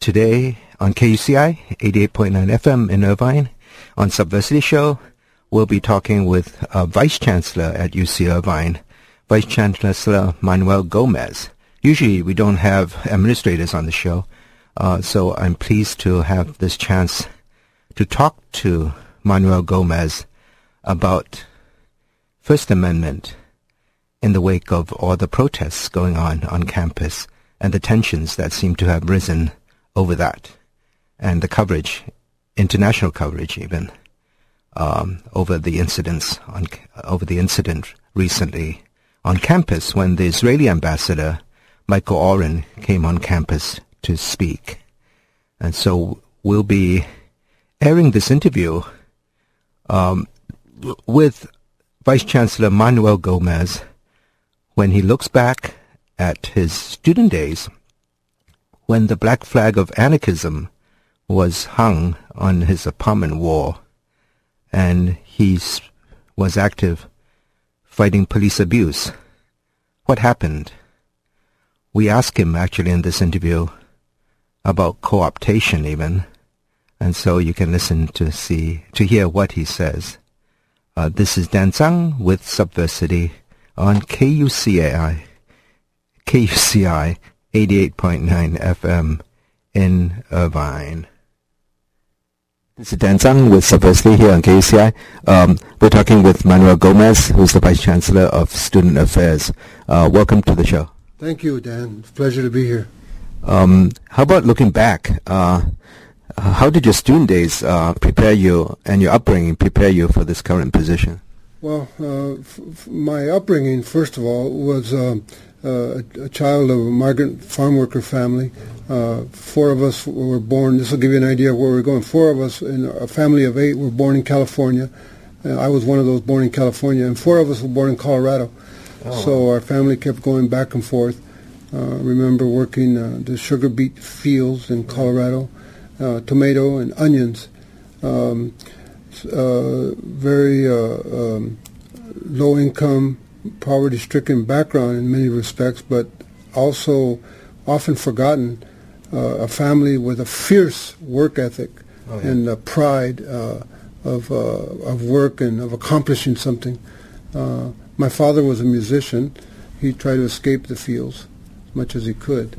Today on KUCI 88.9 FM in Irvine, on Subversity Show, we'll be talking with uh, Vice Chancellor at UC Irvine, Vice Chancellor Manuel Gomez. Usually we don't have administrators on the show, uh, so I'm pleased to have this chance to talk to Manuel Gomez about First Amendment in the wake of all the protests going on on campus and the tensions that seem to have risen over that. And the coverage, international coverage even, um, over the incidents on over the incident recently on campus when the Israeli ambassador Michael Oren came on campus to speak, and so we'll be airing this interview um, with Vice Chancellor Manuel Gomez when he looks back at his student days when the black flag of anarchism was hung on his apartment wall and he was active fighting police abuse. What happened? We asked him actually in this interview about co-optation even, and so you can listen to see, to hear what he says. Uh, this is Dan Tsang with Subversity on KUCI, KUCI 88.9 FM in Irvine. This is Dan Tsang with Subversity here on KUCI. Um, we're talking with Manuel Gomez, who's the Vice Chancellor of Student Affairs. Uh, welcome to the show. Thank you, Dan. Pleasure to be here. Um, how about looking back? Uh, how did your student days uh, prepare you and your upbringing prepare you for this current position? Well, uh, f- my upbringing, first of all, was um, uh, a, child of a migrant farm worker family. Uh, four of us were born, this will give you an idea of where we're going. Four of us in a family of eight were born in California. Uh, I was one of those born in California, and four of us were born in Colorado. Oh. So our family kept going back and forth. I uh, remember working uh, the sugar beet fields in Colorado, uh, tomato and onions. Um, very um, low income poverty-stricken background in many respects, but also often forgotten, uh, a family with a fierce work ethic oh, yeah. and a pride uh, of, uh, of work and of accomplishing something. Uh, my father was a musician. He tried to escape the fields as much as he could.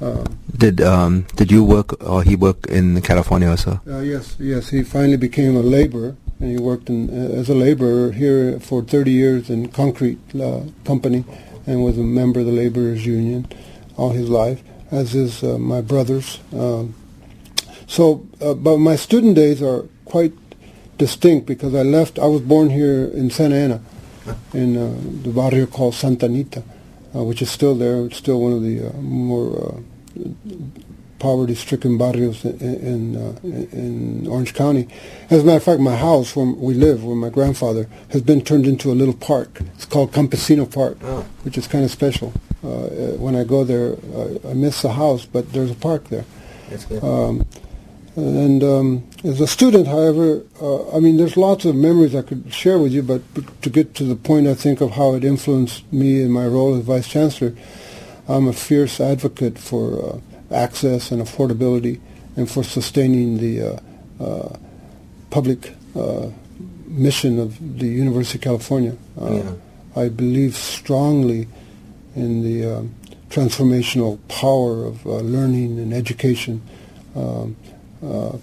Uh, did um, did you work or he work in California also? Uh, yes, yes. He finally became a laborer and he worked in, uh, as a laborer here for 30 years in concrete uh, company and was a member of the laborers union all his life, as is uh, my brothers. Um, so, uh, but my student days are quite distinct because I left. I was born here in Santa Ana, in uh, the barrio called Santa Anita, uh, which is still there. It's still one of the more poverty-stricken barrios in in, uh, in, Orange County. As a matter of fact, my house where we live, where my grandfather, has been turned into a little park. It's called Campesino Park, oh. which is kind of special. Uh, uh when I go there, I, I, miss the house, but there's a park there. That's good. Um, and um, as a student, however, uh, I mean, there's lots of memories I could share with you, but to get to the point, I think, of how it influenced me in my role as vice chancellor, I'm a fierce advocate for uh, access and affordability and for sustaining the uh, uh, public uh, mission of the University of California. Yeah. I believe strongly in the um, transformational power of learning and education, um,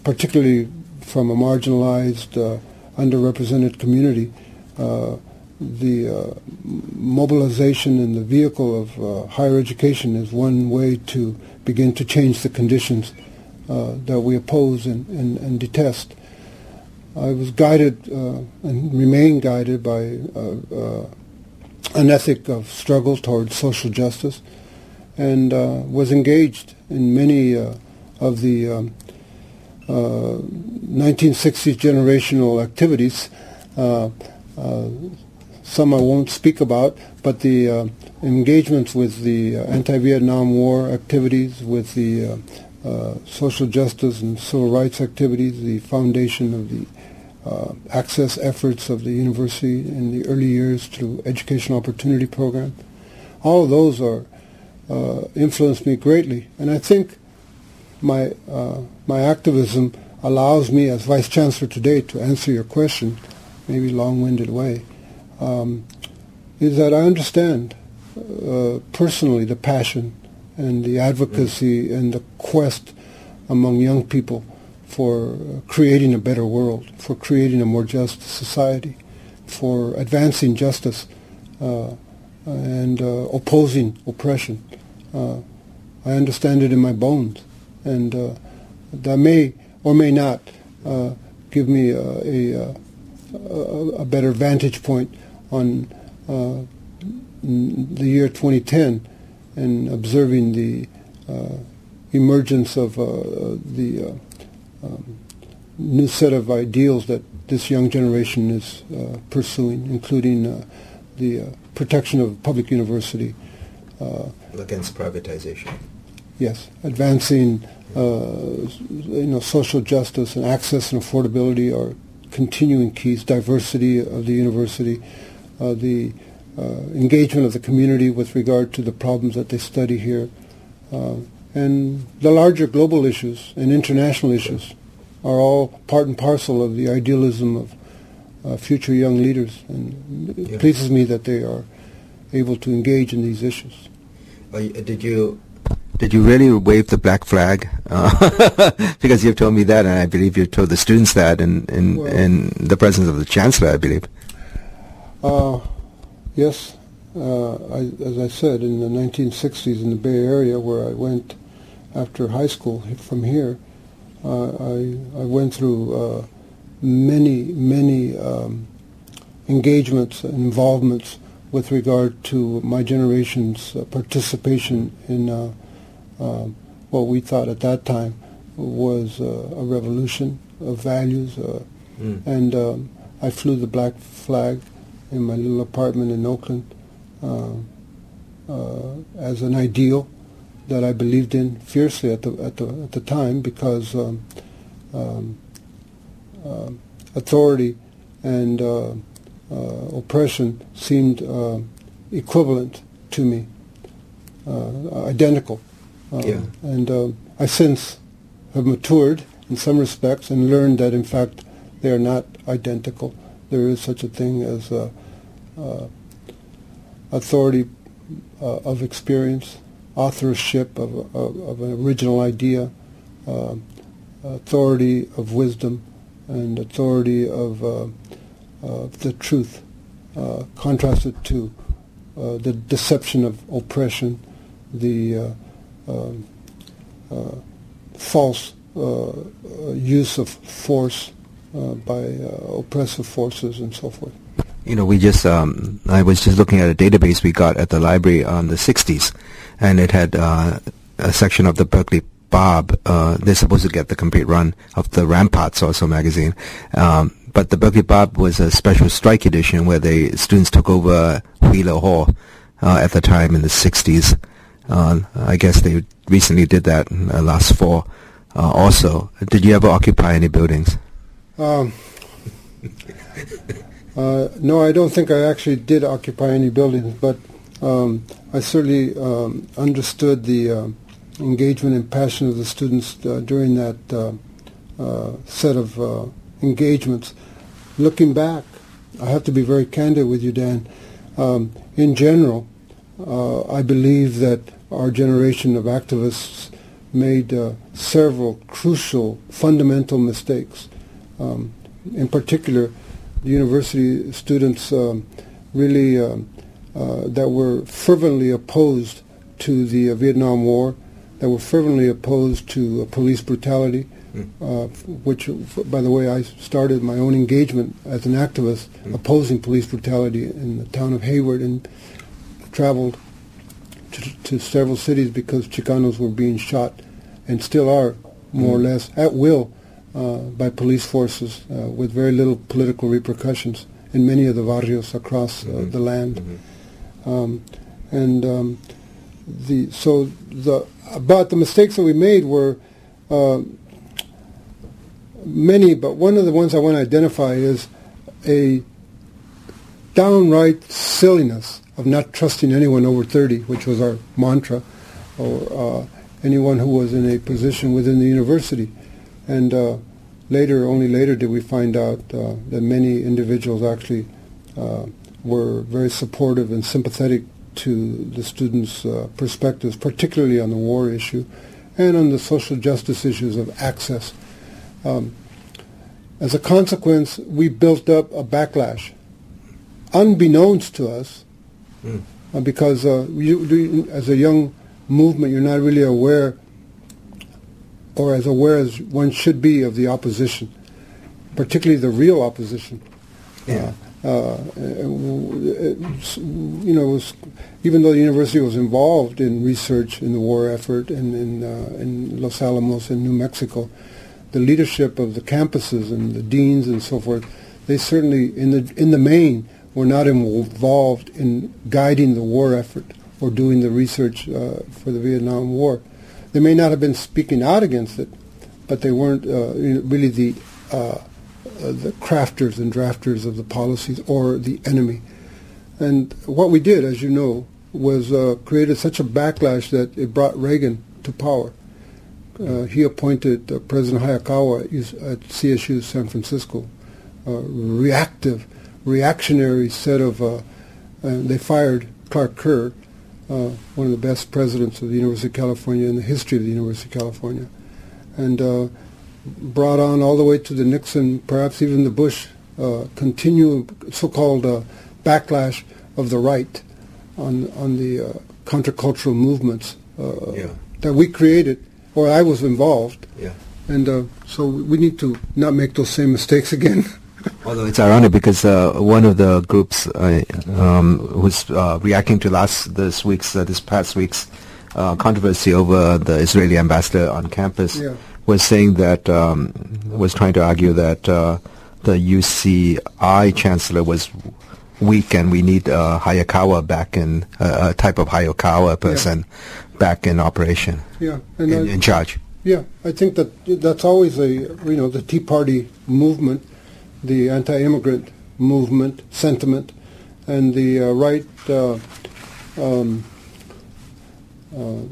particularly from a marginalized, underrepresented community the uh, mobilization and the vehicle of uh, higher education is one way to begin to change the conditions uh, that we oppose and, and, and, detest. I was guided uh, and remain guided by uh, uh, an ethic of struggle towards social justice and was engaged in many of the um, 1960s generational activities some I won't speak about, but the uh, engagements with the uh, anti-Vietnam War activities, with the uh, uh, social justice and civil rights activities, the foundation of the uh, access efforts of the university in the early years through educational opportunity program. All of those are influenced me greatly, and I think my uh, my activism allows me as vice chancellor today to answer your question, maybe long-winded way, um, is that I understand uh, personally the passion and the advocacy and the quest among young people for creating a better world, for creating a more just society, for advancing justice uh, and uh, opposing oppression. Uh, I understand it in my bones, and uh, that may or may not uh, give me a, a, a, better vantage point on the year 2010 and observing the emergence of the um, new set of ideals that this young generation is uh, pursuing, including uh, the uh, protection of public university. Uh, Against privatization. Yes, advancing uh, you know social justice and access and affordability are continuing keys. Diversity of the university, the engagement of the community with regard to the problems that they study here and the larger global issues and international issues are all part and parcel of the idealism of uh, future young leaders. And it yeah. pleases me that they are able to engage in these issues. Uh, did you did you really wave the black flag? Uh, because you've told me that, and I believe you told the students that in in, well, in the presence of the chancellor, I believe. Yes, uh, I, as I said, in the 1960s in the Bay Area, where I went after high school from here, uh, I, I went through uh, many, many um, engagements and involvements with regard to my generation's uh, participation in uh, what we thought at that time was uh, a revolution of values. Mm. And um, I flew the black flag in my little apartment in Oakland as an ideal that I believed in fiercely at the at the at the time because um, um, uh, authority and uh, uh, oppression seemed uh, equivalent to me, uh, identical. Uh, yeah. And I since have matured in some respects and learned that in fact they are not identical. There is such a thing as authority of experience authorship of, of, of an original idea, uh, authority of wisdom, and authority of, uh, the truth, uh, contrasted to uh, the deception of oppression, the um, false use of force by oppressive forces and so forth you know, we just, um, I was just looking at a database we got at the library on the 60s, and it had uh, a section of the Berkeley Barb. Uh, they're supposed to get the complete run of the Ramparts also magazine. Um, but the Berkeley Barb was a special strike edition where the students took over Wheeler Hall uh, at the time in the 60s. Uh, I guess they recently did that uh, last fall uh, also. Did you ever occupy any buildings? Um, uh, no, I don't think I actually did occupy any buildings, but um, I certainly um, understood the uh, engagement and passion of the students uh, during that uh, uh, set of uh, engagements. Looking back, I have to be very candid with you, Dan. Um, in general, I believe that our generation of activists made several crucial, fundamental mistakes. Um, in particular, the university students um, really um, uh, that were fervently opposed to the uh, Vietnam War, that were fervently opposed to uh, police brutality, mm. which, by the way, I started my own engagement as an activist mm. opposing police brutality in the town of Hayward and traveled to, to several cities because Chicanos were being shot and still are, more mm. or less, at will uh, by police forces uh, with very little political repercussions in many of the barrios across uh, mm-hmm. the land. Mm-hmm. Um, and um, the so the but the mistakes that we made were uh, many, but one of the ones I want to identify is a downright silliness of not trusting anyone over 30, which was our mantra, or uh, anyone who was in a position within the university. And uh, later, only later, did we find out uh, that many individuals actually uh, were very supportive and sympathetic to the students' uh, perspectives, particularly on the war issue and on the social justice issues of access. Um, as a consequence, we built up a backlash, unbeknownst to us, mm. uh, because uh, you, as a young movement, you're not really aware, or as aware as one should be of the opposition, particularly the real opposition. Yeah. Uh, uh you know, was, even though the university was involved in research in the war effort and in, uh, in Los Alamos in New Mexico, the leadership of the campuses and the deans and so forth, they certainly, in the in the main, were not involved in guiding the war effort or doing the research uh, for the Vietnam War. They may not have been speaking out against it, but they weren't uh, really the uh, uh the crafters and drafters of the policies or the enemy. And what we did, as you know, was uh, created such a backlash that it brought Reagan to power. Uh, he appointed uh, President Hayakawa at CSU San Francisco, a reactive, reactionary set of, they fired Clark Kerr, uh, one of the best presidents of the University of California in the history of the University of California, and uh, brought on all the way to the Nixon, perhaps even the Bush, uh, continue so-called backlash of the right on, on the countercultural movements yeah. that we created or I was involved. Yeah. And uh, so we need to not make those same mistakes again. Although it's ironic because uh, one of the groups uh, um, was uh, reacting to last this week's uh, this past week's uh, controversy over the Israeli ambassador on campus yeah. was saying that um, was trying to argue that the UCI chancellor was weak and we need uh, Hayakawa back in uh, a type of Hayakawa person yeah. back in operation. Yeah, in, I, in, charge. Yeah, I think that that's always a you know the Tea Party movement, the anti-immigrant movement sentiment, and the uh, right. Uh, um, uh,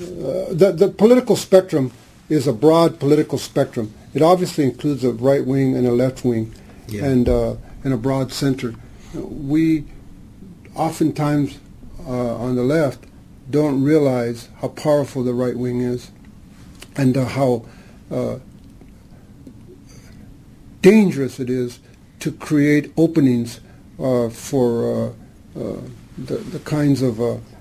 the, the political spectrum is a broad political spectrum. It obviously includes a right wing and a left wing, yeah. and uh, and a broad center. We oftentimes uh, on the left don't realize how powerful the right wing is and uh, how uh, dangerous it is to create openings uh, for uh, uh, the, the, kinds of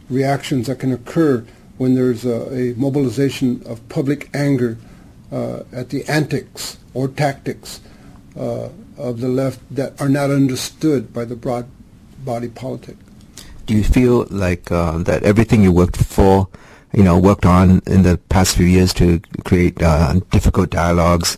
reactions that can occur when there's a, a mobilization of public anger at the antics or tactics of the left that are not understood by the broad body politic. Do you feel like uh, that everything you worked for, you know, worked on in the past few years to create uh, difficult dialogues,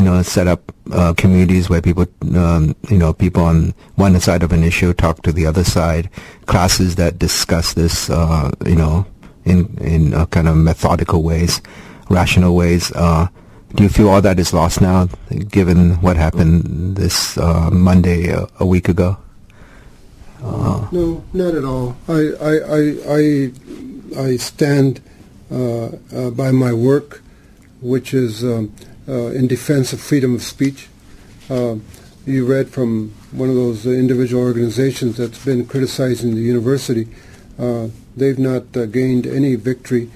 you know, set up uh, communities where people, um, you know, people on one side of an issue talk to the other side, classes that discuss this, uh, you know, in in kind of methodical ways, rational ways. Uh, do you feel all that is lost now, given what happened this uh, Monday uh, a week ago? No, not at all. I I I I, I stand by my work, which is um, in defense of freedom of speech. you read from one of those individual organizations that's been criticizing the university. they've not gained any victory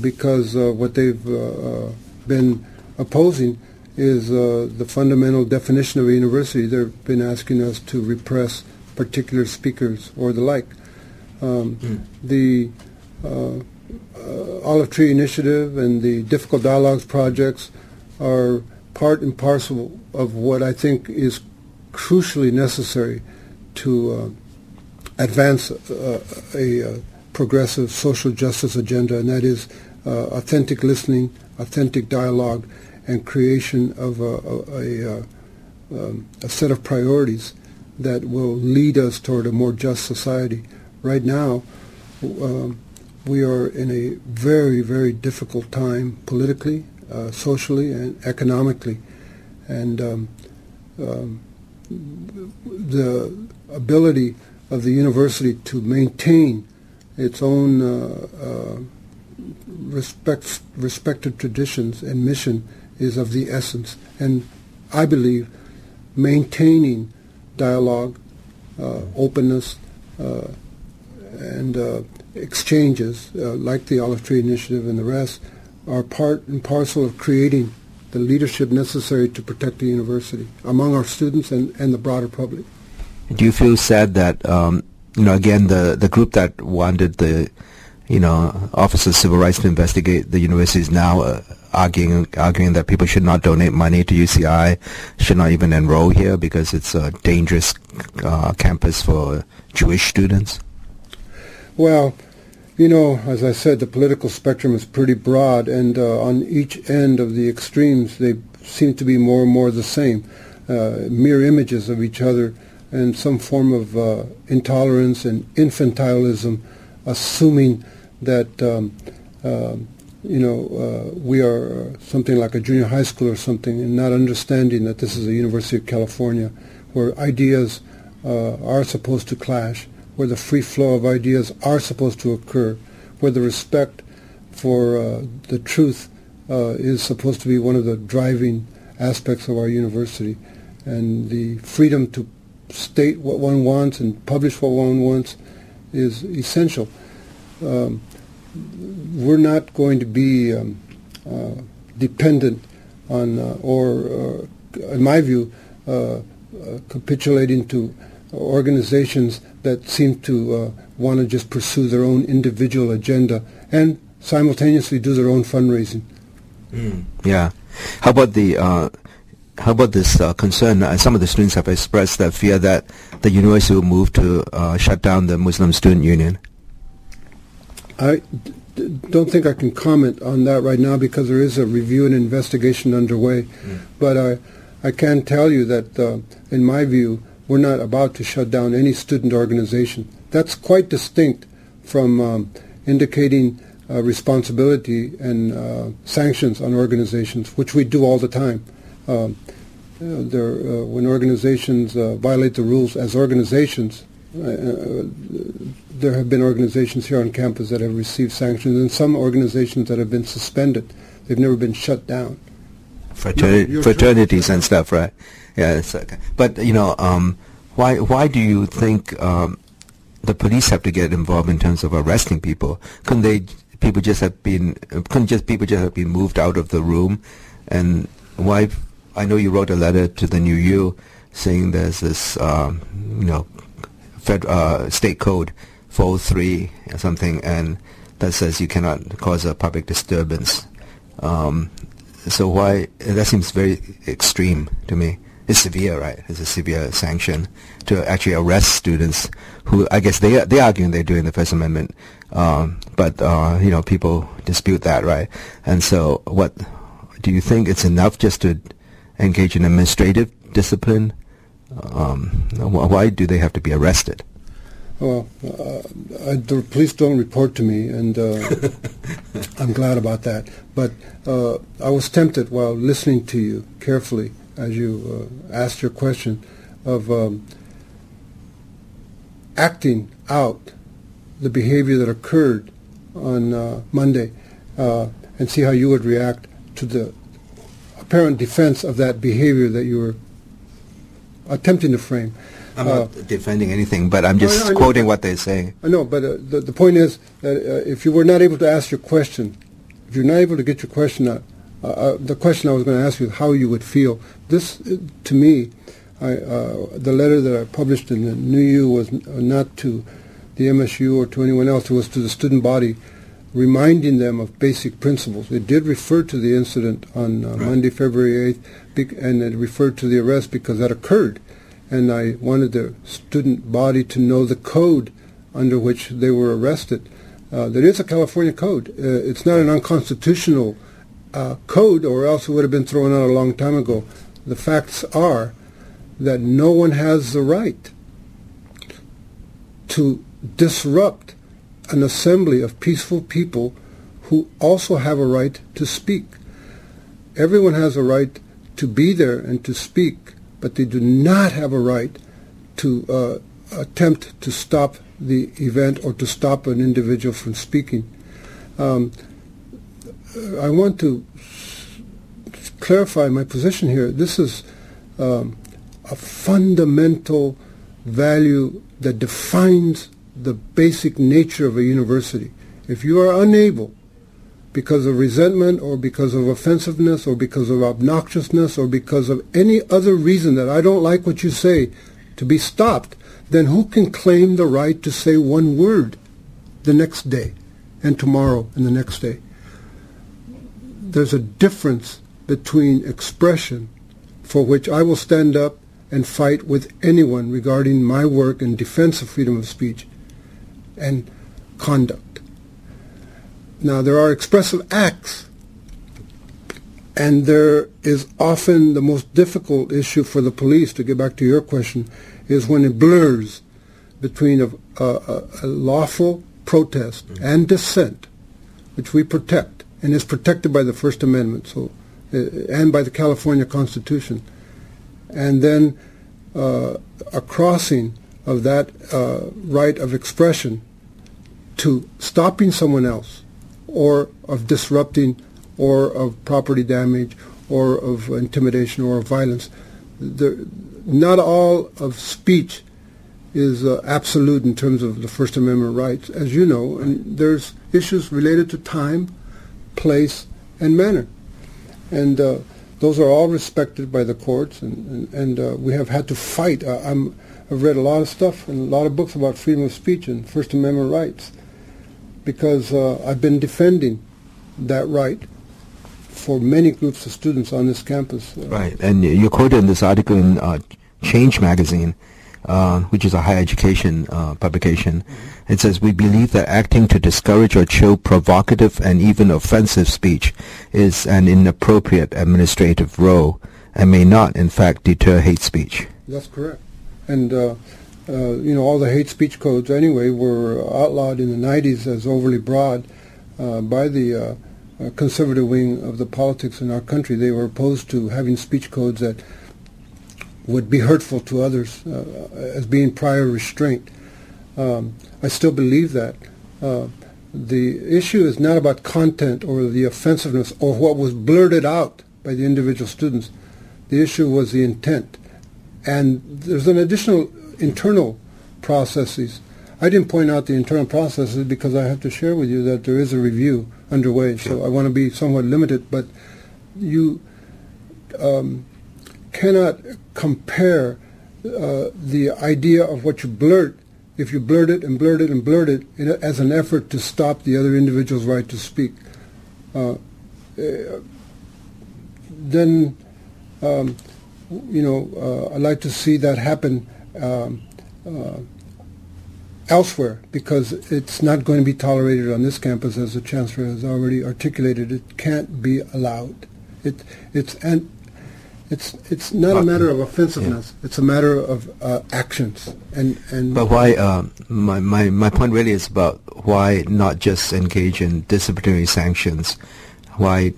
because what they've been opposing is uh, the fundamental definition of a university. They've been asking us to repress particular speakers or the like. Um, mm. The uh, uh, Olive Tree Initiative and the Difficult Dialogues projects are part and parcel of what I think is crucially necessary to uh, advance uh, a, a, progressive social justice agenda, and that is uh, authentic listening, authentic dialogue, and creation of a, a, a, um, a, set of priorities that will lead us toward a more just society. Right now, um, we are in a very, very difficult time politically, uh, socially, and economically. And um, um, the ability of the university to maintain its own uh, uh, respect, respected traditions and mission is of the essence. And I believe maintaining dialogue, uh, openness, and exchanges, like the Olive Tree Initiative and the rest, are part and parcel of creating the leadership necessary to protect the university among our students and, and the broader public. Do you feel sad that, um, you know, again, the, the group that wanted the, you know, Office of Civil Rights to investigate the university is now uh, arguing arguing that people should not donate money to UCI, should not even enroll here because it's a dangerous uh, campus for Jewish students? Well, you know, as I said, the political spectrum is pretty broad, and uh, on each end of the extremes, they seem to be more and more the same, uh, mere images of each other, and some form of uh, intolerance and infantilism, assuming that um, um you know, uh, we are uh, something like a junior high school or something, and not understanding that this is a University of California, where ideas uh, are supposed to clash, where the free flow of ideas are supposed to occur, where the respect for uh, the truth uh, is supposed to be one of the driving aspects of our university, and the freedom to state what one wants and publish what one wants is essential. Um, we're not going to be um, uh, dependent on, uh, or uh, in my view, uh, capitulating to organizations that seem to want to just pursue their own individual agenda and simultaneously do their own fundraising. Mm. Yeah. How about the how about this uh, concern? Uh, some of the students have expressed their fear that the university will move to uh, shut down the Muslim Student Union. I d- don't think I can comment on that right now because there is a review and investigation underway. Mm. But I, I can tell you that, uh, in my view, we're not about to shut down any student organization. That's quite distinct from um, indicating uh, responsibility and uh, sanctions on organizations, which we do all the time. Um, uh, there, uh, when organizations uh, violate the rules as organizations, there have been organizations here on campus that have received sanctions and some organizations that have been suspended. They've never been shut down. Fraternities and stuff, right? Yeah, okay. But, you know, um, why, why do you think um, the police have to get involved in terms of arresting people? Couldn't they, people just have been, couldn't just people just have been moved out of the room? And why, I know you wrote a letter to the New U saying there's this, um, you know, fed, uh, state code 403 or something, and that says you cannot cause a public disturbance. Um, so why that seems very extreme to me. It's severe, right? It's a severe sanction to actually arrest students who I guess they they arguing they're doing the First Amendment, um, but uh, you know people dispute that, right? And so, what do you think? It's enough just to engage in administrative discipline? Um, why do they have to be arrested? Well, uh, I, the police don't report to me, and uh, I'm glad about that. But uh, I was tempted while listening to you carefully as you uh, asked your question of um, acting out the behavior that occurred on uh, Monday uh, and see how you would react to the apparent defense of that behavior that you were attempting to frame. I'm not uh, defending anything, but I'm just no, quoting what they're saying. I know, but uh, the, the point is that uh, if you were not able to ask your question, if you're not able to get your question out, uh, uh, the question I was going to ask you is how you would feel. This, to me, I, the letter that I published in the New U was not to the MSU or to anyone else. It was to the student body, reminding them of basic principles. It did refer to the incident on uh, right. Monday, February 8th, and it referred to the arrest because that occurred and I wanted the student body to know the code under which they were arrested. Uh, there is a California code. Uh, it's not an unconstitutional uh, code, or else it would have been thrown out a long time ago. The facts are that no one has the right to disrupt an assembly of peaceful people who also have a right to speak. Everyone has a right to be there and to speak but they do not have a right to uh, attempt to stop the event or to stop an individual from speaking. Um, I want to clarify my position here. This is um, a fundamental value that defines the basic nature of a university. If you are unable, because of resentment or because of offensiveness or because of obnoxiousness or because of any other reason that I don't like what you say, to be stopped, then who can claim the right to say one word the next day and tomorrow and the next day? There's a difference between expression for which I will stand up and fight with anyone regarding my work in defense of freedom of speech and conduct. Now, there are expressive acts, and there is often the most difficult issue for the police, to get back to your question, is when it blurs between a, a, a lawful protest mm-hmm. and dissent, which we protect, and is protected by the First Amendment, so uh, and by the California Constitution, and then uh, a crossing of that uh, right of expression to stopping someone else or of disrupting or of property damage or of intimidation or of violence. Not all of speech is uh, absolute in terms of the First Amendment rights, as you know, and there's issues related to time, place, and manner. And uh, those are all respected by the courts, and, and, and uh, we have had to fight. I'm, I've read a lot of stuff and a lot of books about freedom of speech and First Amendment rights because uh, I've been defending that right for many groups of students on this campus. Right, and you quoted in this article in uh, Change magazine, uh, which is a higher education uh, publication. It says, we believe that acting to discourage or chill provocative and even offensive speech is an inappropriate administrative role and may not, in fact, deter hate speech. That's correct. And uh, uh, you know, all the hate speech codes anyway were outlawed in the 90s as overly broad uh, by the conservative wing of the politics in our country. They were opposed to having speech codes that would be hurtful to others uh, as being prior restraint. Um, I still believe that. the issue is not about content or the offensiveness or what was blurted out by the individual students. The issue was the intent. And there's an additional internal processes. I didn't point out the internal processes because I have to share with you that there is a review underway. So I want to be somewhat limited, but you um, cannot compare uh, the idea of what you blurt if you blurt it and blurt it and blurt it as an effort to stop the other individual's right to speak. Uh, uh then, um, you know, uh, I'd like to see that happen um, uh, elsewhere because it's not going to be tolerated on this campus as the chancellor has already articulated. It can't be allowed. It it's and it's it's not a matter of offensiveness. Yeah. It's a matter of uh, actions and and. But why? Uh, my my my point really is about why not just engage in disciplinary sanctions? Why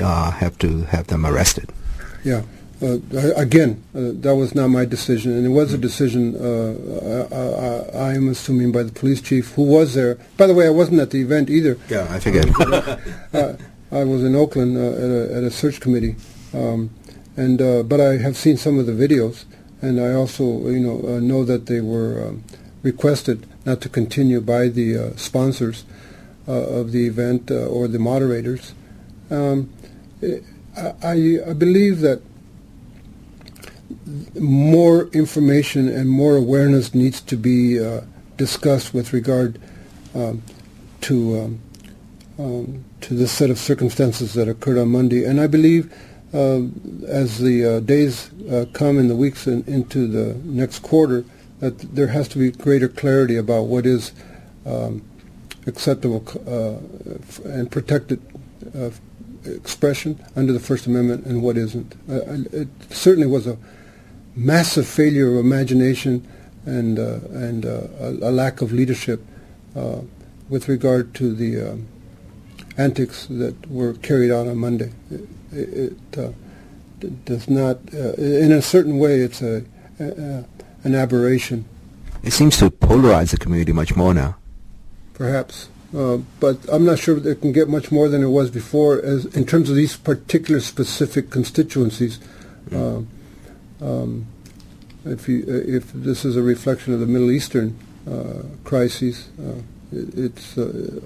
uh, have to have them arrested? Yeah. Uh, again, uh, that was not my decision, and it was a decision uh, I, am assuming by the police chief who was there. By the way, I wasn't at the event either. Yeah, I figured. I was in Oakland at a, at, a, search committee, um, and but I have seen some of the videos, and I also you know know that they were um, requested not to continue by the sponsors of the event or the moderators. Um, I, I believe that more information and more awareness needs to be uh, discussed with regard um, to um, um, to this set of circumstances that occurred on Monday. And I believe uh, as the uh, days uh, come and the weeks in, into the next quarter, that there has to be greater clarity about what is um, acceptable uh, and protected uh, expression under the First Amendment and what isn't. it certainly was a massive failure of imagination and uh, and uh, a, lack of leadership uh, with regard to the um, antics that were carried out on Monday. It, it uh, does not, uh, in a certain way, it's a, a, an aberration. It seems to polarize the community much more now. Perhaps, Uh, but I'm not sure it can get much more than it was before as in terms of these particular specific constituencies. Mm. Uh, um, if, you, uh, if this is a reflection of the Middle Eastern uh, crises, uh, it, it's uh, it,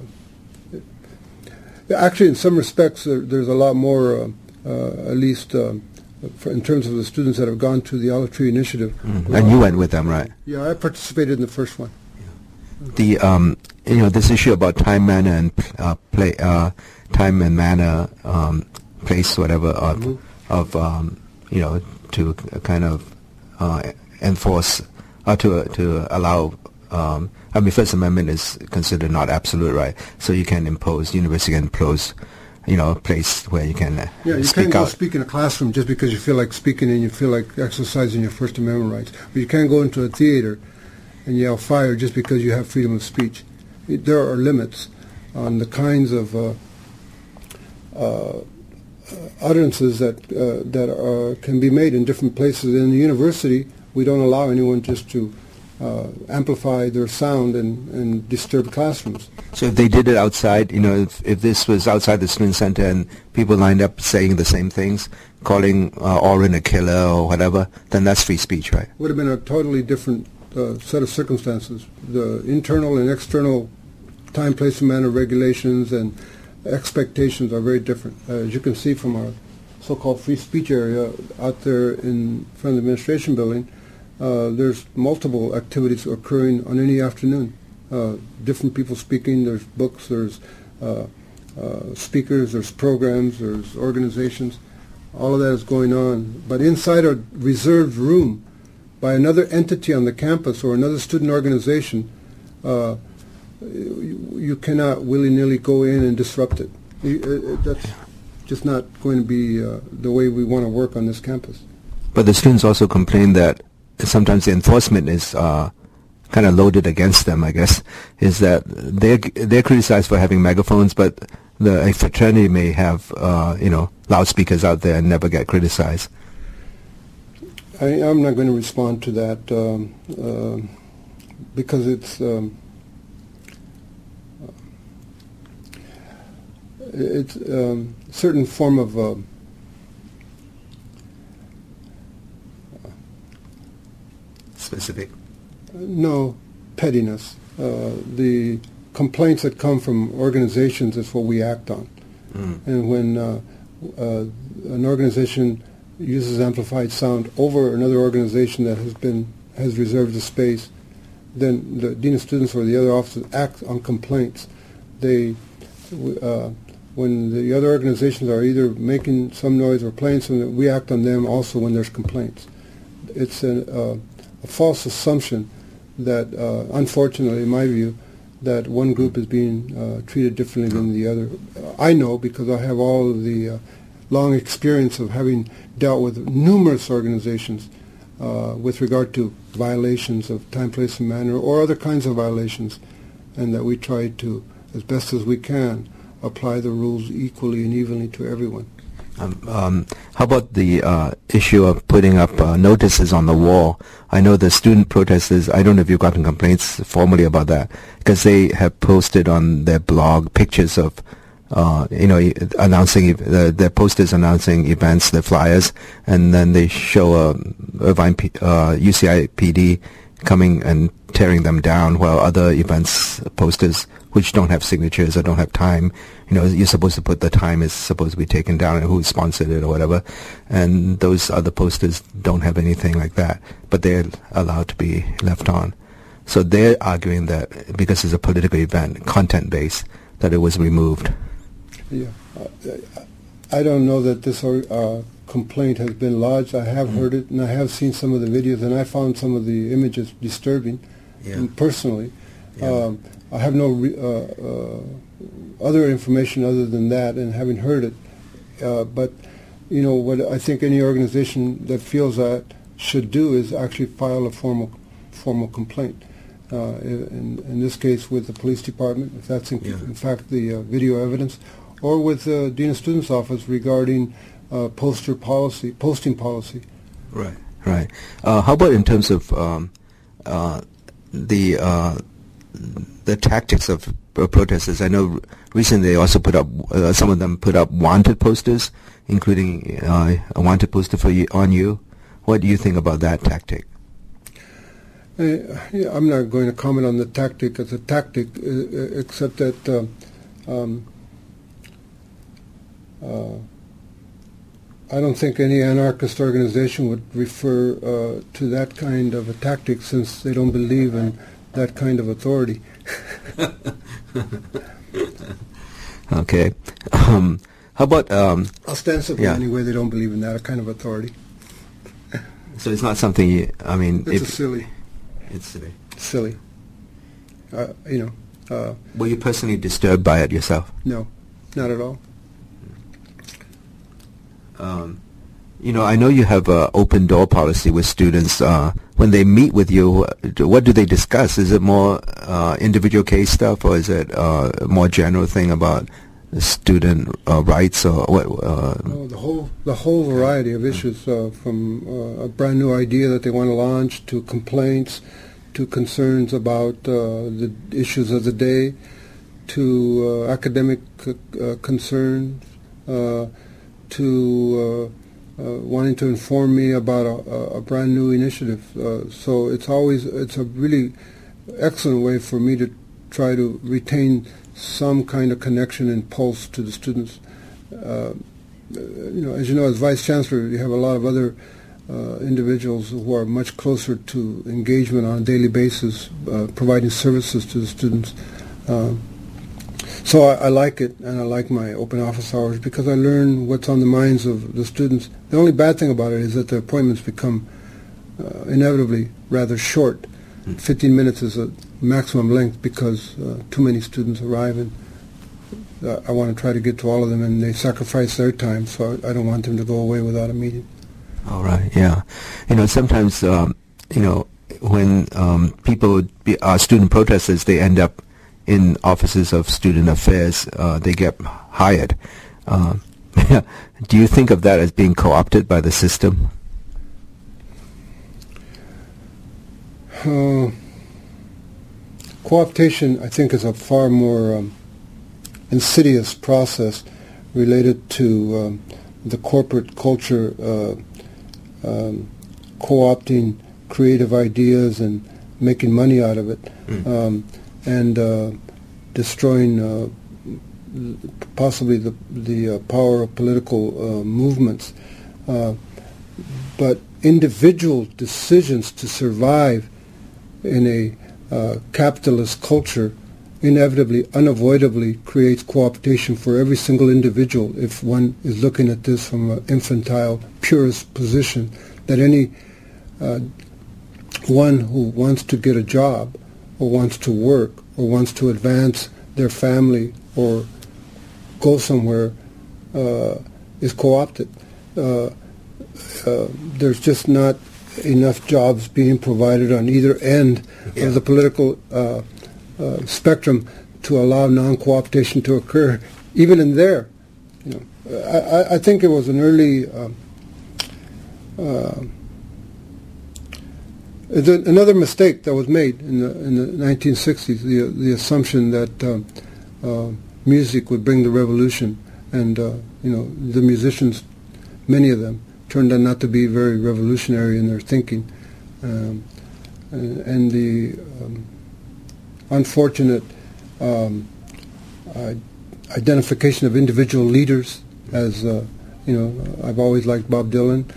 actually in some respects there, there's a lot more, at least in terms of the students that have gone to the Olive Tree Initiative. Mm. And you went with them, right? Yeah, I participated in the first one. The um, you know this issue about time, manner, and uh, play, uh, time and manner, um, place, whatever of, mm-hmm. of um, you know to kind of uh, enforce or to to allow. Um, I mean, First Amendment is considered not absolute, right? So you can impose university can impose you know, a place where you can uh, yeah, you speak can't out. go speak in a classroom just because you feel like speaking and you feel like exercising your First Amendment rights. But you can't go into a theater and yell fire just because you have freedom of speech. It, there are limits on the kinds of uh, uh, utterances that uh, that are, can be made in different places. In the university, we don't allow anyone just to uh, amplify their sound and, and disturb classrooms. So if they did it outside, you know, if, if this was outside the student center and people lined up saying the same things, calling uh, Oren a killer or whatever, then that's free speech, right? Would have been a totally different uh, set of circumstances. The internal and external time, place, and manner regulations and expectations are very different. Uh, as you can see from our so-called free speech area out there in front of the administration building, uh, there's multiple activities occurring on any afternoon. Uh, different people speaking. There's books. There's uh, uh, speakers. There's programs. There's organizations. All of that is going on. But inside a reserved room by another entity on the campus or another student organization, uh, you, cannot willy-nilly go in and disrupt it. That's just not going to be the way we want to work on this campus. But the students also complain that sometimes the enforcement is uh, kind of loaded against them. I guess is that they're they're criticized for having megaphones, but the fraternity may have uh, you know loudspeakers out there and never get criticized. I, am not going to respond to that um, uh, because it's. Um, it's um, certain form of uh, specific? No, pettiness. Uh, the complaints that come from organizations is what we act on. Mm. And when uh, uh, an organization uses amplified sound over another organization that has been has reserved the space, then the dean of students or the other officers act on complaints. They, uh, when the other organizations are either making some noise or playing something, we act on them also when there's complaints. It's an uh, a false assumption that, uh, unfortunately, in my view, that one group is being uh, treated differently than the other. I know because I have all of the uh, long experience of having dealt with numerous organizations uh, with regard to violations of time, place, and manner, or other kinds of violations, and that we try to, as best as we can, apply the rules equally and evenly to everyone. Um, um, how about the uh, issue of putting up uh, notices on the wall? I know the student protesters, I don't know if you've gotten complaints formally about that, because they have posted on their blog pictures of, uh, you know, announcing, their posters announcing events, their flyers, and then they show a Irvine P- UCI uh, PD coming and tearing them down while other events posters which don't have signatures or don't have time. You know, you're supposed to put the time is supposed to be taken down and who sponsored it or whatever. And those other posters don't have anything like that, but they're allowed to be left on. So they're arguing that because it's a political event, content-based, that it was removed. Yeah. I don't know that this uh, complaint has been lodged. I have mm heard it, and I have seen some of the videos, and I found some of the images disturbing yeah. personally. Yeah. Um, I have no re- uh, uh, other information other than that, and having heard it. Uh, but you know what I think any organization that feels that should do is actually file a formal formal complaint. Uh, in, in, this case, with the police department, if that's in, yeah. in fact the uh, video evidence, or with the dean of students office regarding uh, poster policy, posting policy. Right, right. how about in terms of um, the the tactics of uh, protesters. I know recently they also put up uh, some of them put up wanted posters, including uh, a wanted poster for you on you. What do you think about that tactic? Uh, I'm not going to comment on the tactic as a tactic, uh, uh, except that um, I don't think any anarchist organization would refer to that kind of a tactic since they don't believe in that kind of authority. okay. Um, how about um, ostensibly yeah. anyway? They don't believe in that kind of authority. so it's not something. You, I mean, it's silly. It's silly. Silly. Uh, you know. Uh, Were you personally disturbed by it yourself? No, not at all. Um, you know, I know you have an open door policy with students. Uh, when they meet with you, what do they discuss? Is it more uh, individual case stuff, or is it uh, more general thing about student uh, rights, or what? Uh, the whole the whole variety of issues, uh, from a brand new idea that they want to launch to complaints, to concerns about the issues of the day, to academic concerns, to uh, wanting to inform me about a, a brand new initiative. Uh, so it's always it's a really excellent way for me to try to retain some kind of connection and pulse to the students. Uh, you know, as you know, as vice chancellor, you have a lot of other uh, individuals who are much closer to engagement on a daily basis, uh, providing services to the students. So I, I, like it, and I like my open office hours because I learn what's on the minds of the students. The only bad thing about it is that the appointments become uh, inevitably rather short. Mm. 15 minutes is a maximum length because uh, too many students arrive, and uh, I want to try to get to all of them, and they sacrifice their time, so I, I don't want them to go away without a meeting. All right, yeah. You know, sometimes, um, you know, when um, people, be, uh, student protesters, they end up in offices of student affairs, uh, they get hired. Uh, do you think of that as being co-opted by the system? Uh, co-optation, I think, is a far more um, insidious process related to um, the corporate culture uh, um, co-opting creative ideas and making money out of it. Mm and uh, destroying uh, possibly the the uh, power of political movements. but individual decisions to survive in a uh, capitalist culture inevitably, unavoidably creates co-optation for every single individual if one is looking at this from an infantile, purist position, that any uh, one who wants to get a job or wants to work or wants to advance their family or go somewhere uh, is co-opted. Uh, uh, there's just not enough jobs being provided on either end yeah. of the political uh, uh, spectrum to allow non-co-optation to occur, even in there. You know, I, I think it was an early another mistake that was made in the, in the 1960s, the, the assumption that um, uh, music would bring the revolution. And, uh, you know, the musicians, many of them, turned out not to be very revolutionary in their thinking. Um, and, and, the um, unfortunate um, uh, identification of individual leaders as, uh, you know, I've always liked Bob Dylan.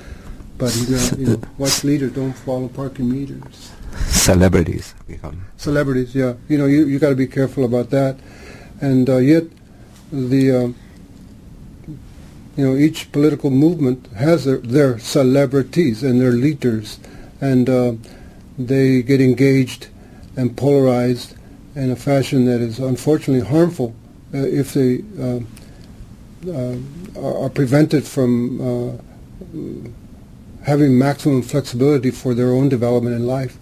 But he's not, you know, watch leaders don't follow parking meters. Celebrities become. Celebrities, yeah. You know, you you got to be careful about that, and uh, yet the um, you know each political movement has their, their celebrities and their leaders, and uh, they get engaged and polarized in a fashion that is unfortunately harmful uh, if they uh, uh, are prevented from uh, having maximum flexibility for their own development in life.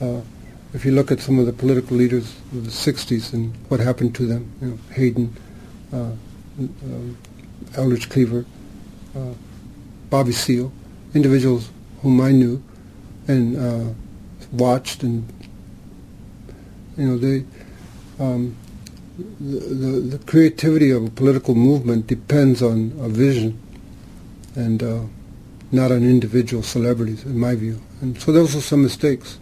Uh, if you look at some of the political leaders of the 60s and what happened to them, you know, Hayden, uh, uh, Eldridge Cleaver, uh, Bobby Seale, individuals whom I knew and uh, watched and, you know, they, um, the, the, the, creativity of a political movement depends on a vision and uh, not on individual celebrities, in my view. And so those are some mistakes.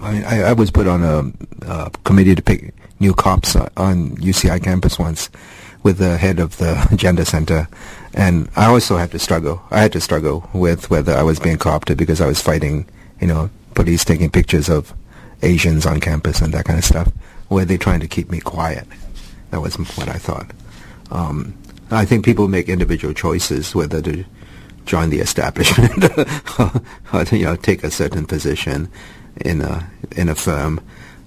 I, I, I was put on a, a, committee to pick new cops on UCI campus once with the head of the gender center, and I also had to struggle. I had to struggle with whether I was being co-opted because I was fighting, you know, police taking pictures of Asians on campus and that kind of stuff. Were they trying to keep me quiet? That was what I thought. Um, I think people make individual choices whether to join the establishment or you know, take a certain position in a in a firm.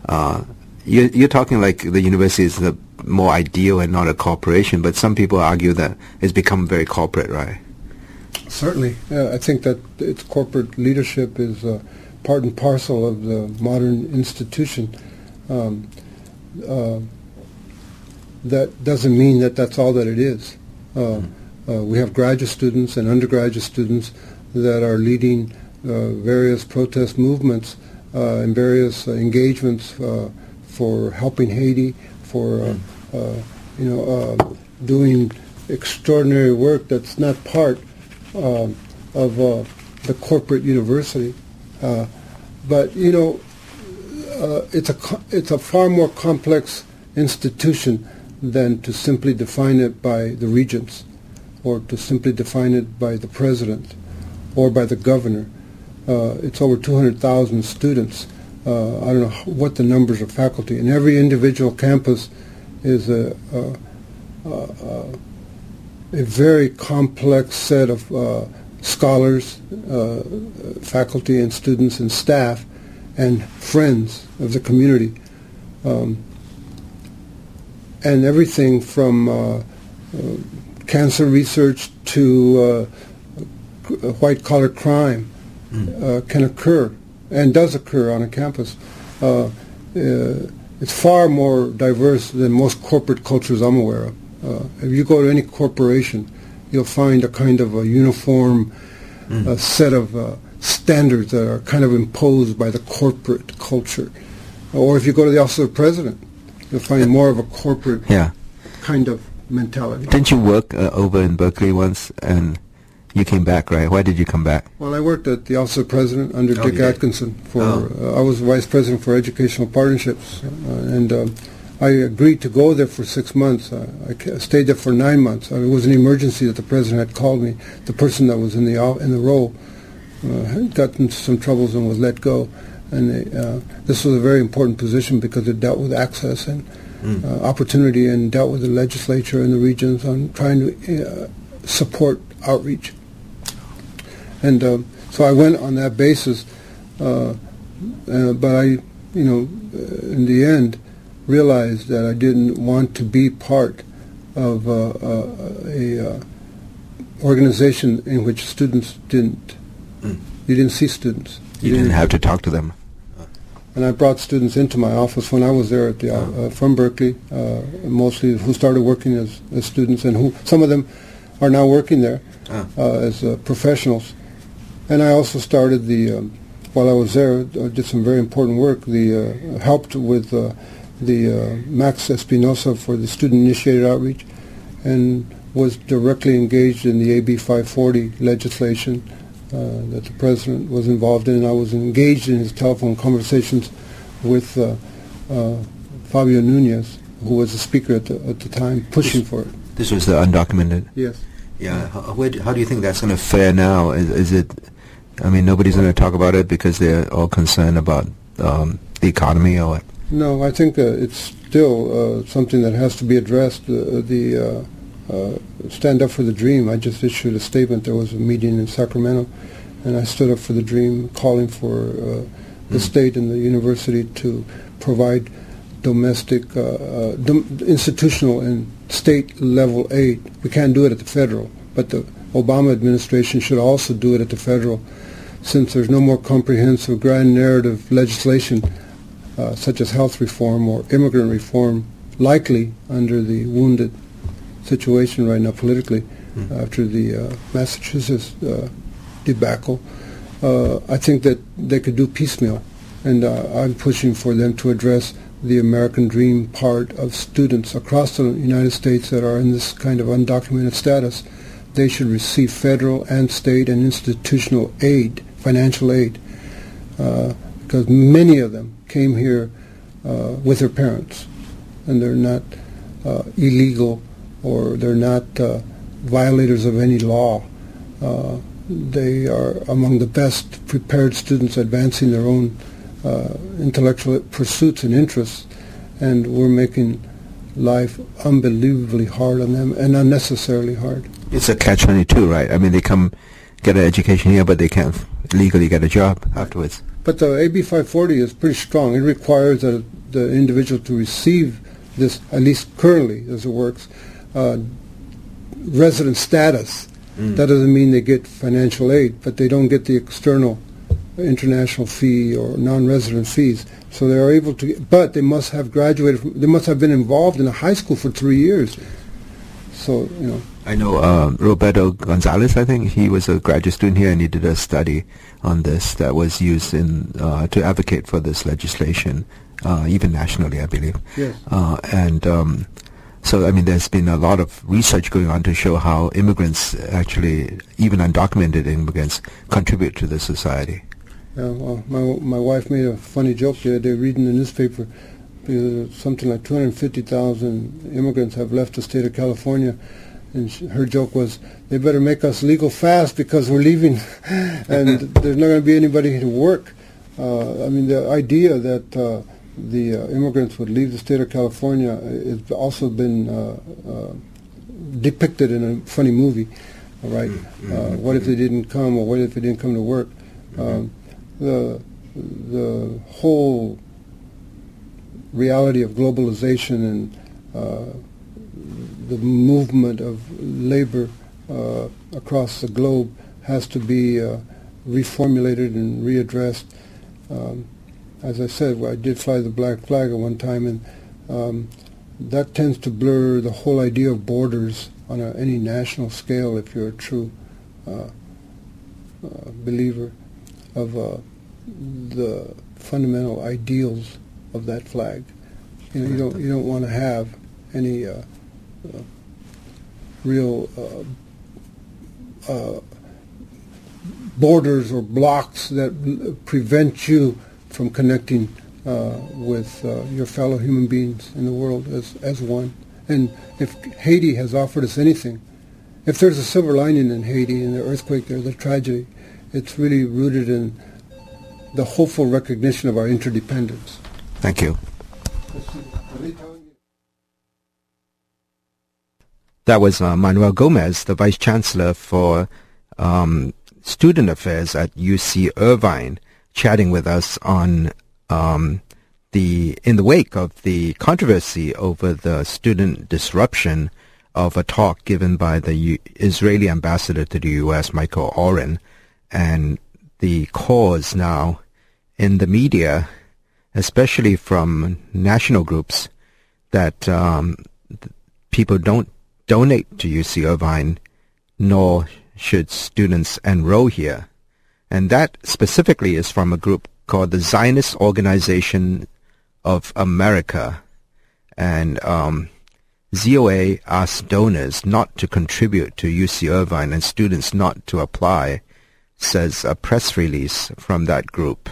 Uh, you're, you're, talking like the university is the more ideal and not a corporation, but some people argue that it's become very corporate, right? Certainly, yeah, I think that its corporate leadership is uh, part and parcel of the modern institution. Um, uh, that doesn't mean that that's all that it is. Uh, uh, we have graduate students and undergraduate students that are leading uh, various protest movements uh, and various engagements for helping Haiti, for you know doing extraordinary work that's not part um, of the corporate university. but you know, uh, it's a it's a far more complex institution than to simply define it by the regents or to simply define it by the president or by the governor. Uh, it's over 200,000 students. Uh, I don't know what the numbers of faculty. And every individual campus is a, a, a, a very complex set of uh, scholars, uh, faculty and students and staff and friends of the community. Um, and everything from uh, uh, cancer research to uh, white collar crime mm. can occur and does occur on a campus. it's far more diverse than most corporate cultures I'm aware of. if you go to any corporation, you'll find a kind of a uniform mm. set of uh, standards that are kind of imposed by the corporate culture. Or if you go to the office of the president, you'll find more of a corporate yeah. kind of mentality. Didn't you work uh, over in Berkeley once and you came back, right? Why did you come back? Well, I worked at the Office of President under oh, Dick Atkinson. For oh. uh, I was Vice President for Educational Partnerships, uh, and um, I agreed to go there for six months. I stayed there for nine months. it was an emergency that the President had called me. The person that was in the in the role uh, had gotten into some troubles and was let go. And they, uh, this was a very important position because it dealt with access and mm. uh, opportunity and dealt with the legislature and the regions on trying to uh, support outreach. And um, so I went on that basis, uh, uh, but I, you know, uh, in the end, realized that I didn't want to be part of a organization in which students didn't. Mm. You didn't see students. You, you didn't, didn't have to talk to them and I brought students into my office when I was there at the, uh, from Berkeley, uh, mostly who started working as, as students, and who some of them are now working there ah. uh, as uh, professionals. And I also started the, um, while I was there, I did some very important work. The uh, helped with uh, the Max Espinosa for the student-initiated outreach, and was directly engaged in the AB 540 legislation uh, that the president was involved in. And I was engaged in his telephone conversations with uh, uh, Fabian Nunez, who was the speaker at the, at the time, pushing this, for it. This was the undocumented? Yes. Yeah. How, how do you think that's going to fare now? Is, is, it, I mean, nobody's going to talk about it because they're all concerned about um, the economy or what? No, I think uh, it's still uh, something that has to be addressed. Uh, the uh, stand up for the dream. I just issued a statement. There was a meeting in Sacramento, and I stood up for the dream, calling for uh, the mm. state and the university to provide domestic, uh, uh, dom- institutional and state level aid. We can't do it at the federal, but the Obama administration should also do it at the federal, since there's no more comprehensive grand narrative legislation uh, such as health reform or immigrant reform likely under the wounded situation right now politically mm. after the uh, Massachusetts uh, debacle. Uh, I think that they could do piecemeal, and uh, I'm pushing for them to address the American dream part of students across the United States that are in this kind of undocumented status, they should receive federal and state and institutional aid, financial aid, uh, because many of them came here uh, with their parents, and they're not uh, illegal or they're not uh, violators of any law. Uh, they are among the best prepared students advancing their own uh, intellectual pursuits and interests, and we're making life unbelievably hard on them and unnecessarily hard. It's a catch-22, right? I mean, they come get an education here, but they can't legally get a job afterwards. But the AB 540 is pretty strong. It requires that the individual to receive this, at least currently as it works, uh, resident status. Mm. That doesn't mean they get financial aid, but they don't get the external international fee or non-resident fees. So they are able to, but they must have graduated. From, they must have been involved in a high school for three years. So you know. I know uh, Roberto Gonzalez. I think he was a graduate student here, and he did a study on this that was used in uh, to advocate for this legislation, uh, even nationally, I believe. Yes. Uh, and um, so, I mean, there's been a lot of research going on to show how immigrants actually, even undocumented immigrants, contribute to the society. Yeah, well, my my wife made a funny joke the other day reading the newspaper something like 250,000 immigrants have left the state of California. And she, her joke was, they better make us legal fast because we're leaving and there's not going to be anybody to work. Uh, I mean, the idea that uh, the uh, immigrants would leave the state of California has also been uh, uh, depicted in a funny movie, right? Mm-hmm. Uh, what if they didn't come or what if they didn't come to work? Mm-hmm. Um, the the whole reality of globalization and uh, the movement of labor uh, across the globe has to be uh, reformulated and readdressed. Um, as I said, I did fly the black flag at one time, and um, that tends to blur the whole idea of borders on a, any national scale if you're a true uh, uh, believer of uh, the fundamental ideals of that flag. You know, you don't you don't want to have any uh, uh, real uh, borders or blocks that prevent you from connecting uh, with your fellow human beings in the world as as one. And if Haiti has offered us anything, if there's a silver lining in Haiti and the earthquake there, the tragedy, it's really rooted in the hopeful recognition of our interdependence. Thank you. That was uh, Manuel Gomez, the Vice Chancellor for um, Student Affairs at UC Irvine, chatting with us on um, the in the wake of the controversy over the student disruption of a talk given by the U- Israeli ambassador to the U.S., Michael Oren, and the cause now in the media, especially from national groups, that um, people don't donate to UC Irvine, nor should students enroll here. And that specifically is from a group called the Zionist Organization of America. And um, ZOA asked donors not to contribute to UC Irvine and students not to apply, says a press release from that group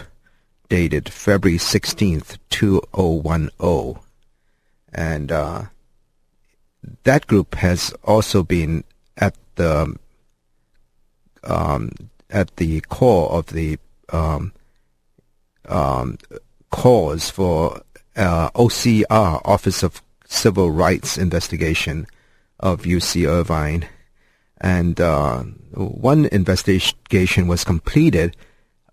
dated February 16th, 2010. And uh, that group has also been at the um, at the core of the um, um, cause for uh, OCR, Office of Civil Rights Investigation of UC Irvine. And uh, one investigation was completed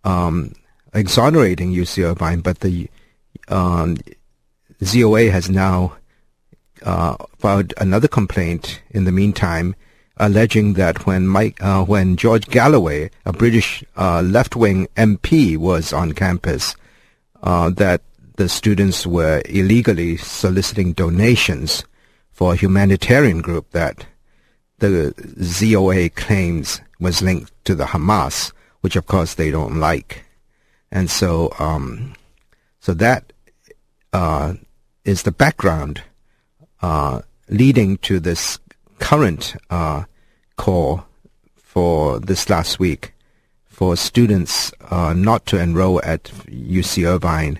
um, exonerating UC Irvine, but the um, ZOA has now uh, filed another complaint in the meantime, alleging that when Mike, uh, when George Galloway, a British uh, left-wing MP, was on campus, uh, that the students were illegally soliciting donations for a humanitarian group that the ZOA claims was linked to the Hamas, which of course they don't like. And so, um, so that uh, is the background uh, leading to this current uh, call for this last week for students uh, not to enroll at UC Irvine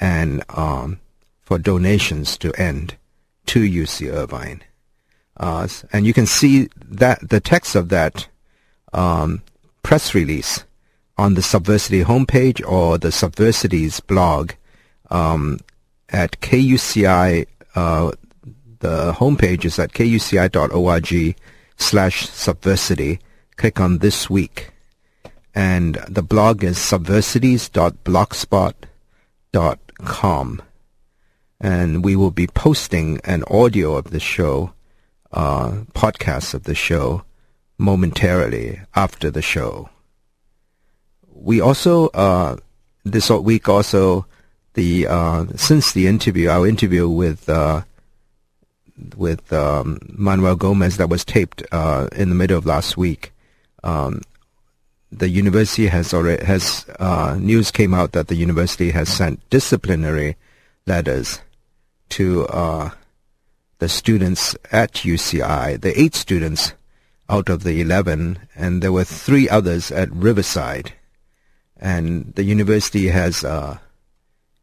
and um, for donations to end to UC Irvine. Uh, and you can see that the text of that um, press release on the Subversity homepage or the Subversity's blog um, at KUCI. Uh, the homepage is at kuci.org slash subversity. Click on this week. And the blog is subversities.blogspot.com. And we will be posting an audio of the show, uh, podcast of the show, momentarily after the show. We also, uh, this week also, the, uh, since the interview, our interview with, uh, with um, Manuel Gomez that was taped uh, in the middle of last week. Um, the university has already has uh, news came out that the university has sent disciplinary letters to uh, the students at UCI, the eight students out of the 11, and there were three others at Riverside. And the university has uh,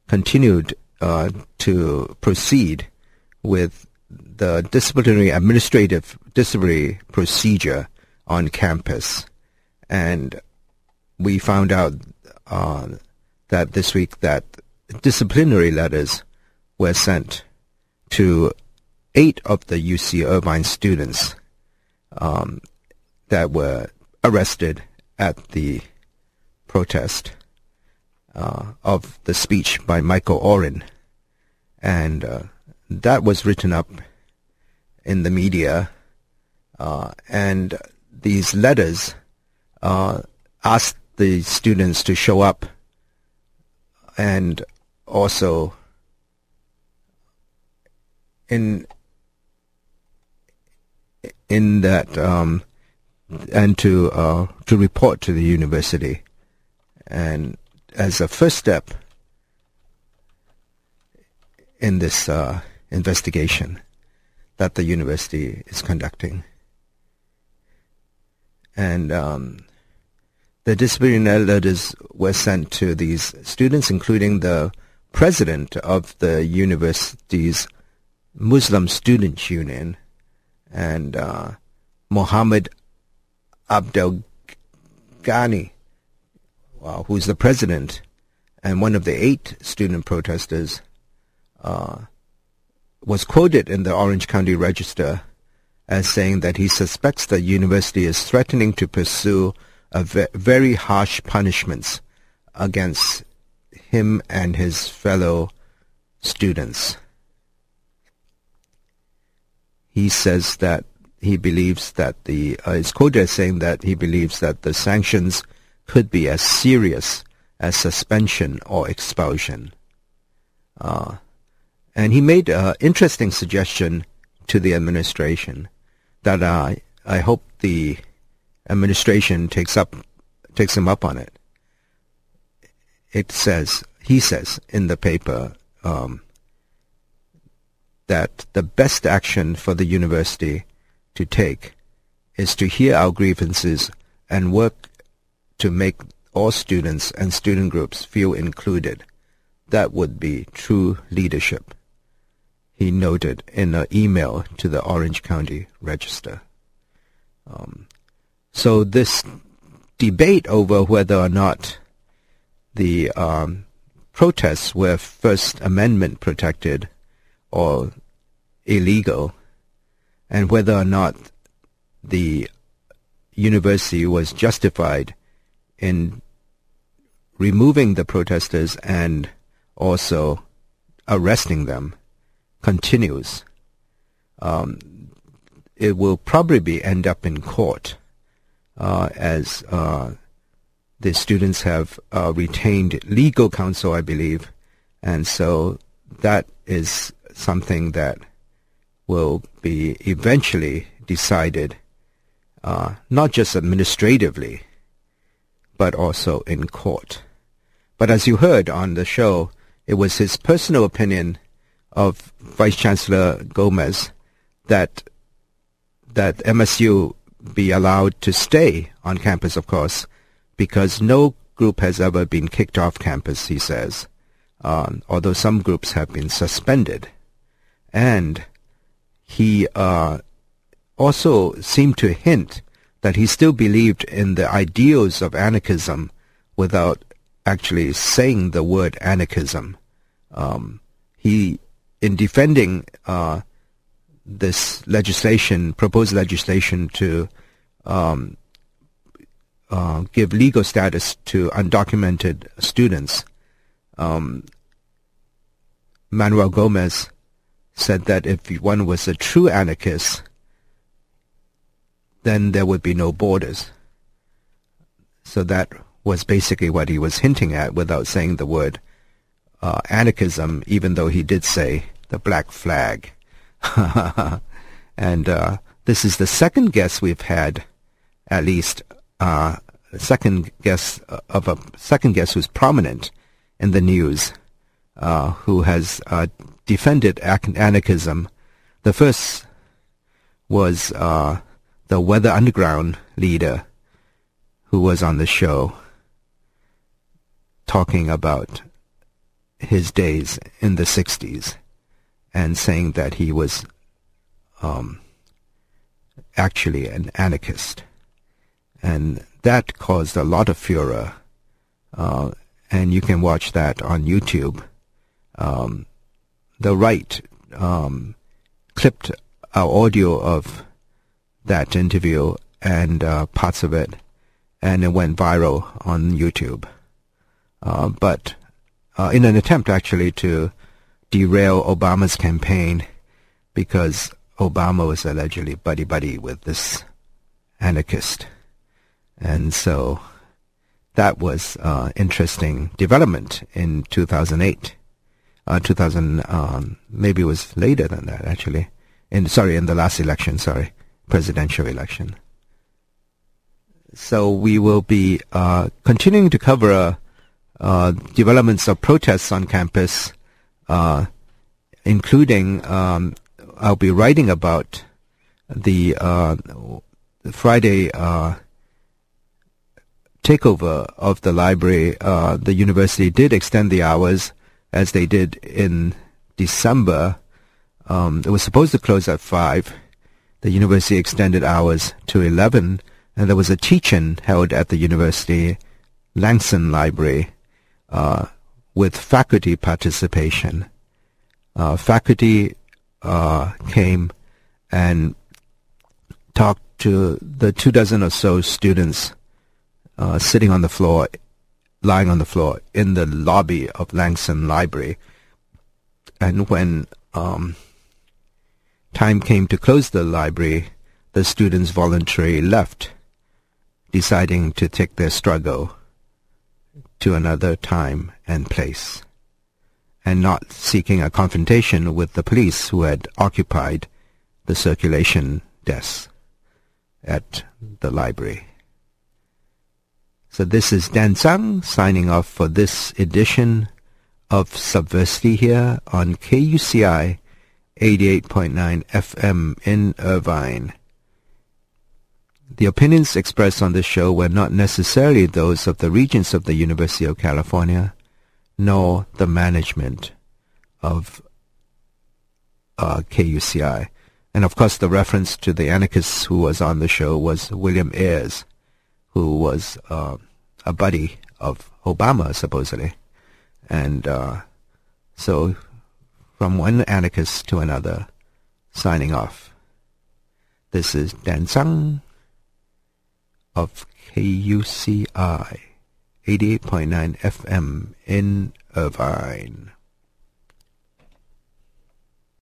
continued uh, to proceed with the disciplinary administrative disciplinary procedure on campus, and we found out uh, that this week that disciplinary letters were sent to eight of the UC Irvine students um, that were arrested at the protest uh, of the speech by Michael Oren, and uh, that was written up in the media, uh, and these letters uh, asked the students to show up and also in in that um, and to uh, to report to the university. And as a first step in this uh, investigation that the university is conducting. And um, the disciplinary letters were sent to these students, including the president of the university's Muslim Students Union and uh, Mohammed Abdel Ghani, well, who's the president and one of the eight student protesters, uh, was quoted in the Orange County Register as saying that he suspects the university is threatening to pursue ve- very harsh punishments against him and his fellow students. He says that he believes that the uh, is quoted as saying that he believes that the sanctions could be as serious as suspension or expulsion. Uh, and he made an interesting suggestion to the administration that uh, I hope the administration takes up takes him up on it. It says he says in the paper um, that the best action for the university to take is to hear our grievances and work to make all students and student groups feel included. That would be true leadership he noted in an email to the Orange County Register. Um, so this debate over whether or not the um, protests were First Amendment protected or illegal, and whether or not the university was justified in removing the protesters and also arresting them continues, um, it will probably be end up in court uh, as uh, the students have uh, retained legal counsel, I believe, and so that is something that will be eventually decided uh, not just administratively, but also in court. But as you heard on the show, it was his personal opinion of Vice Chancellor Gomez that that MSU be allowed to stay on campus, of course, because no group has ever been kicked off campus, he says, um, although some groups have been suspended. And he uh, also seemed to hint that he still believed in the ideals of anarchism without actually saying the word anarchism. Um, he, in defending uh, this legislation, proposed legislation to um, uh, give legal status to undocumented students, um, Manuel Gomez said that if one was a true anarchist, then there would be no borders. So that was basically what he was hinting at without saying the word uh, anarchism, even though he did say the black flag. and uh, this is the second guest we've had, at least uh, second guest of a second guest who's prominent in the news, uh, who has uh, defended anarchism. The first was uh, the Weather Underground leader, who was on the show, talking about his days in the '60s and saying that he was um, actually an anarchist. And that caused a lot of furor. Uh, and you can watch that on YouTube. Um, the right um, clipped our audio of that interview and uh, parts of it, and it went viral on YouTube. Uh, but uh, in an attempt actually to derail Obama's campaign, because Obama was allegedly buddy buddy with this anarchist, and so that was uh, interesting development in 2008. Uh, 2000, um, maybe it was later than that actually. In sorry, in the last election, sorry, presidential election. So we will be uh, continuing to cover uh, developments of protests on campus, uh, including um, I'll be writing about the, uh, Friday uh, takeover of the library. Uh, the university did extend the hours as they did in December. Um, it was supposed to close at five. The university extended hours to eleven, and there was a teach-in held at the university Langson Library with faculty participation. Uh, faculty uh, came and talked to the two dozen or so students uh, sitting on the floor, lying on the floor in the lobby of Langson Library. And when um, time came to close the library, the students voluntarily left, deciding to take their struggle to another time and place and not seeking a confrontation with the police who had occupied the circulation desk at the library. So this is Dan Tsang signing off for this edition of Subversity here on KUCI 88.9 FM in Irvine. The opinions expressed on this show were not necessarily those of the regents of the University of California, nor the management of uh, KUCI. And of course, the reference to the anarchist who was on the show was William Ayers, who was uh, a buddy of Obama, supposedly. And uh, so, from one anarchist to another, signing off. This is Dan Tsang of KUCI. 88.9 FM in Irvine.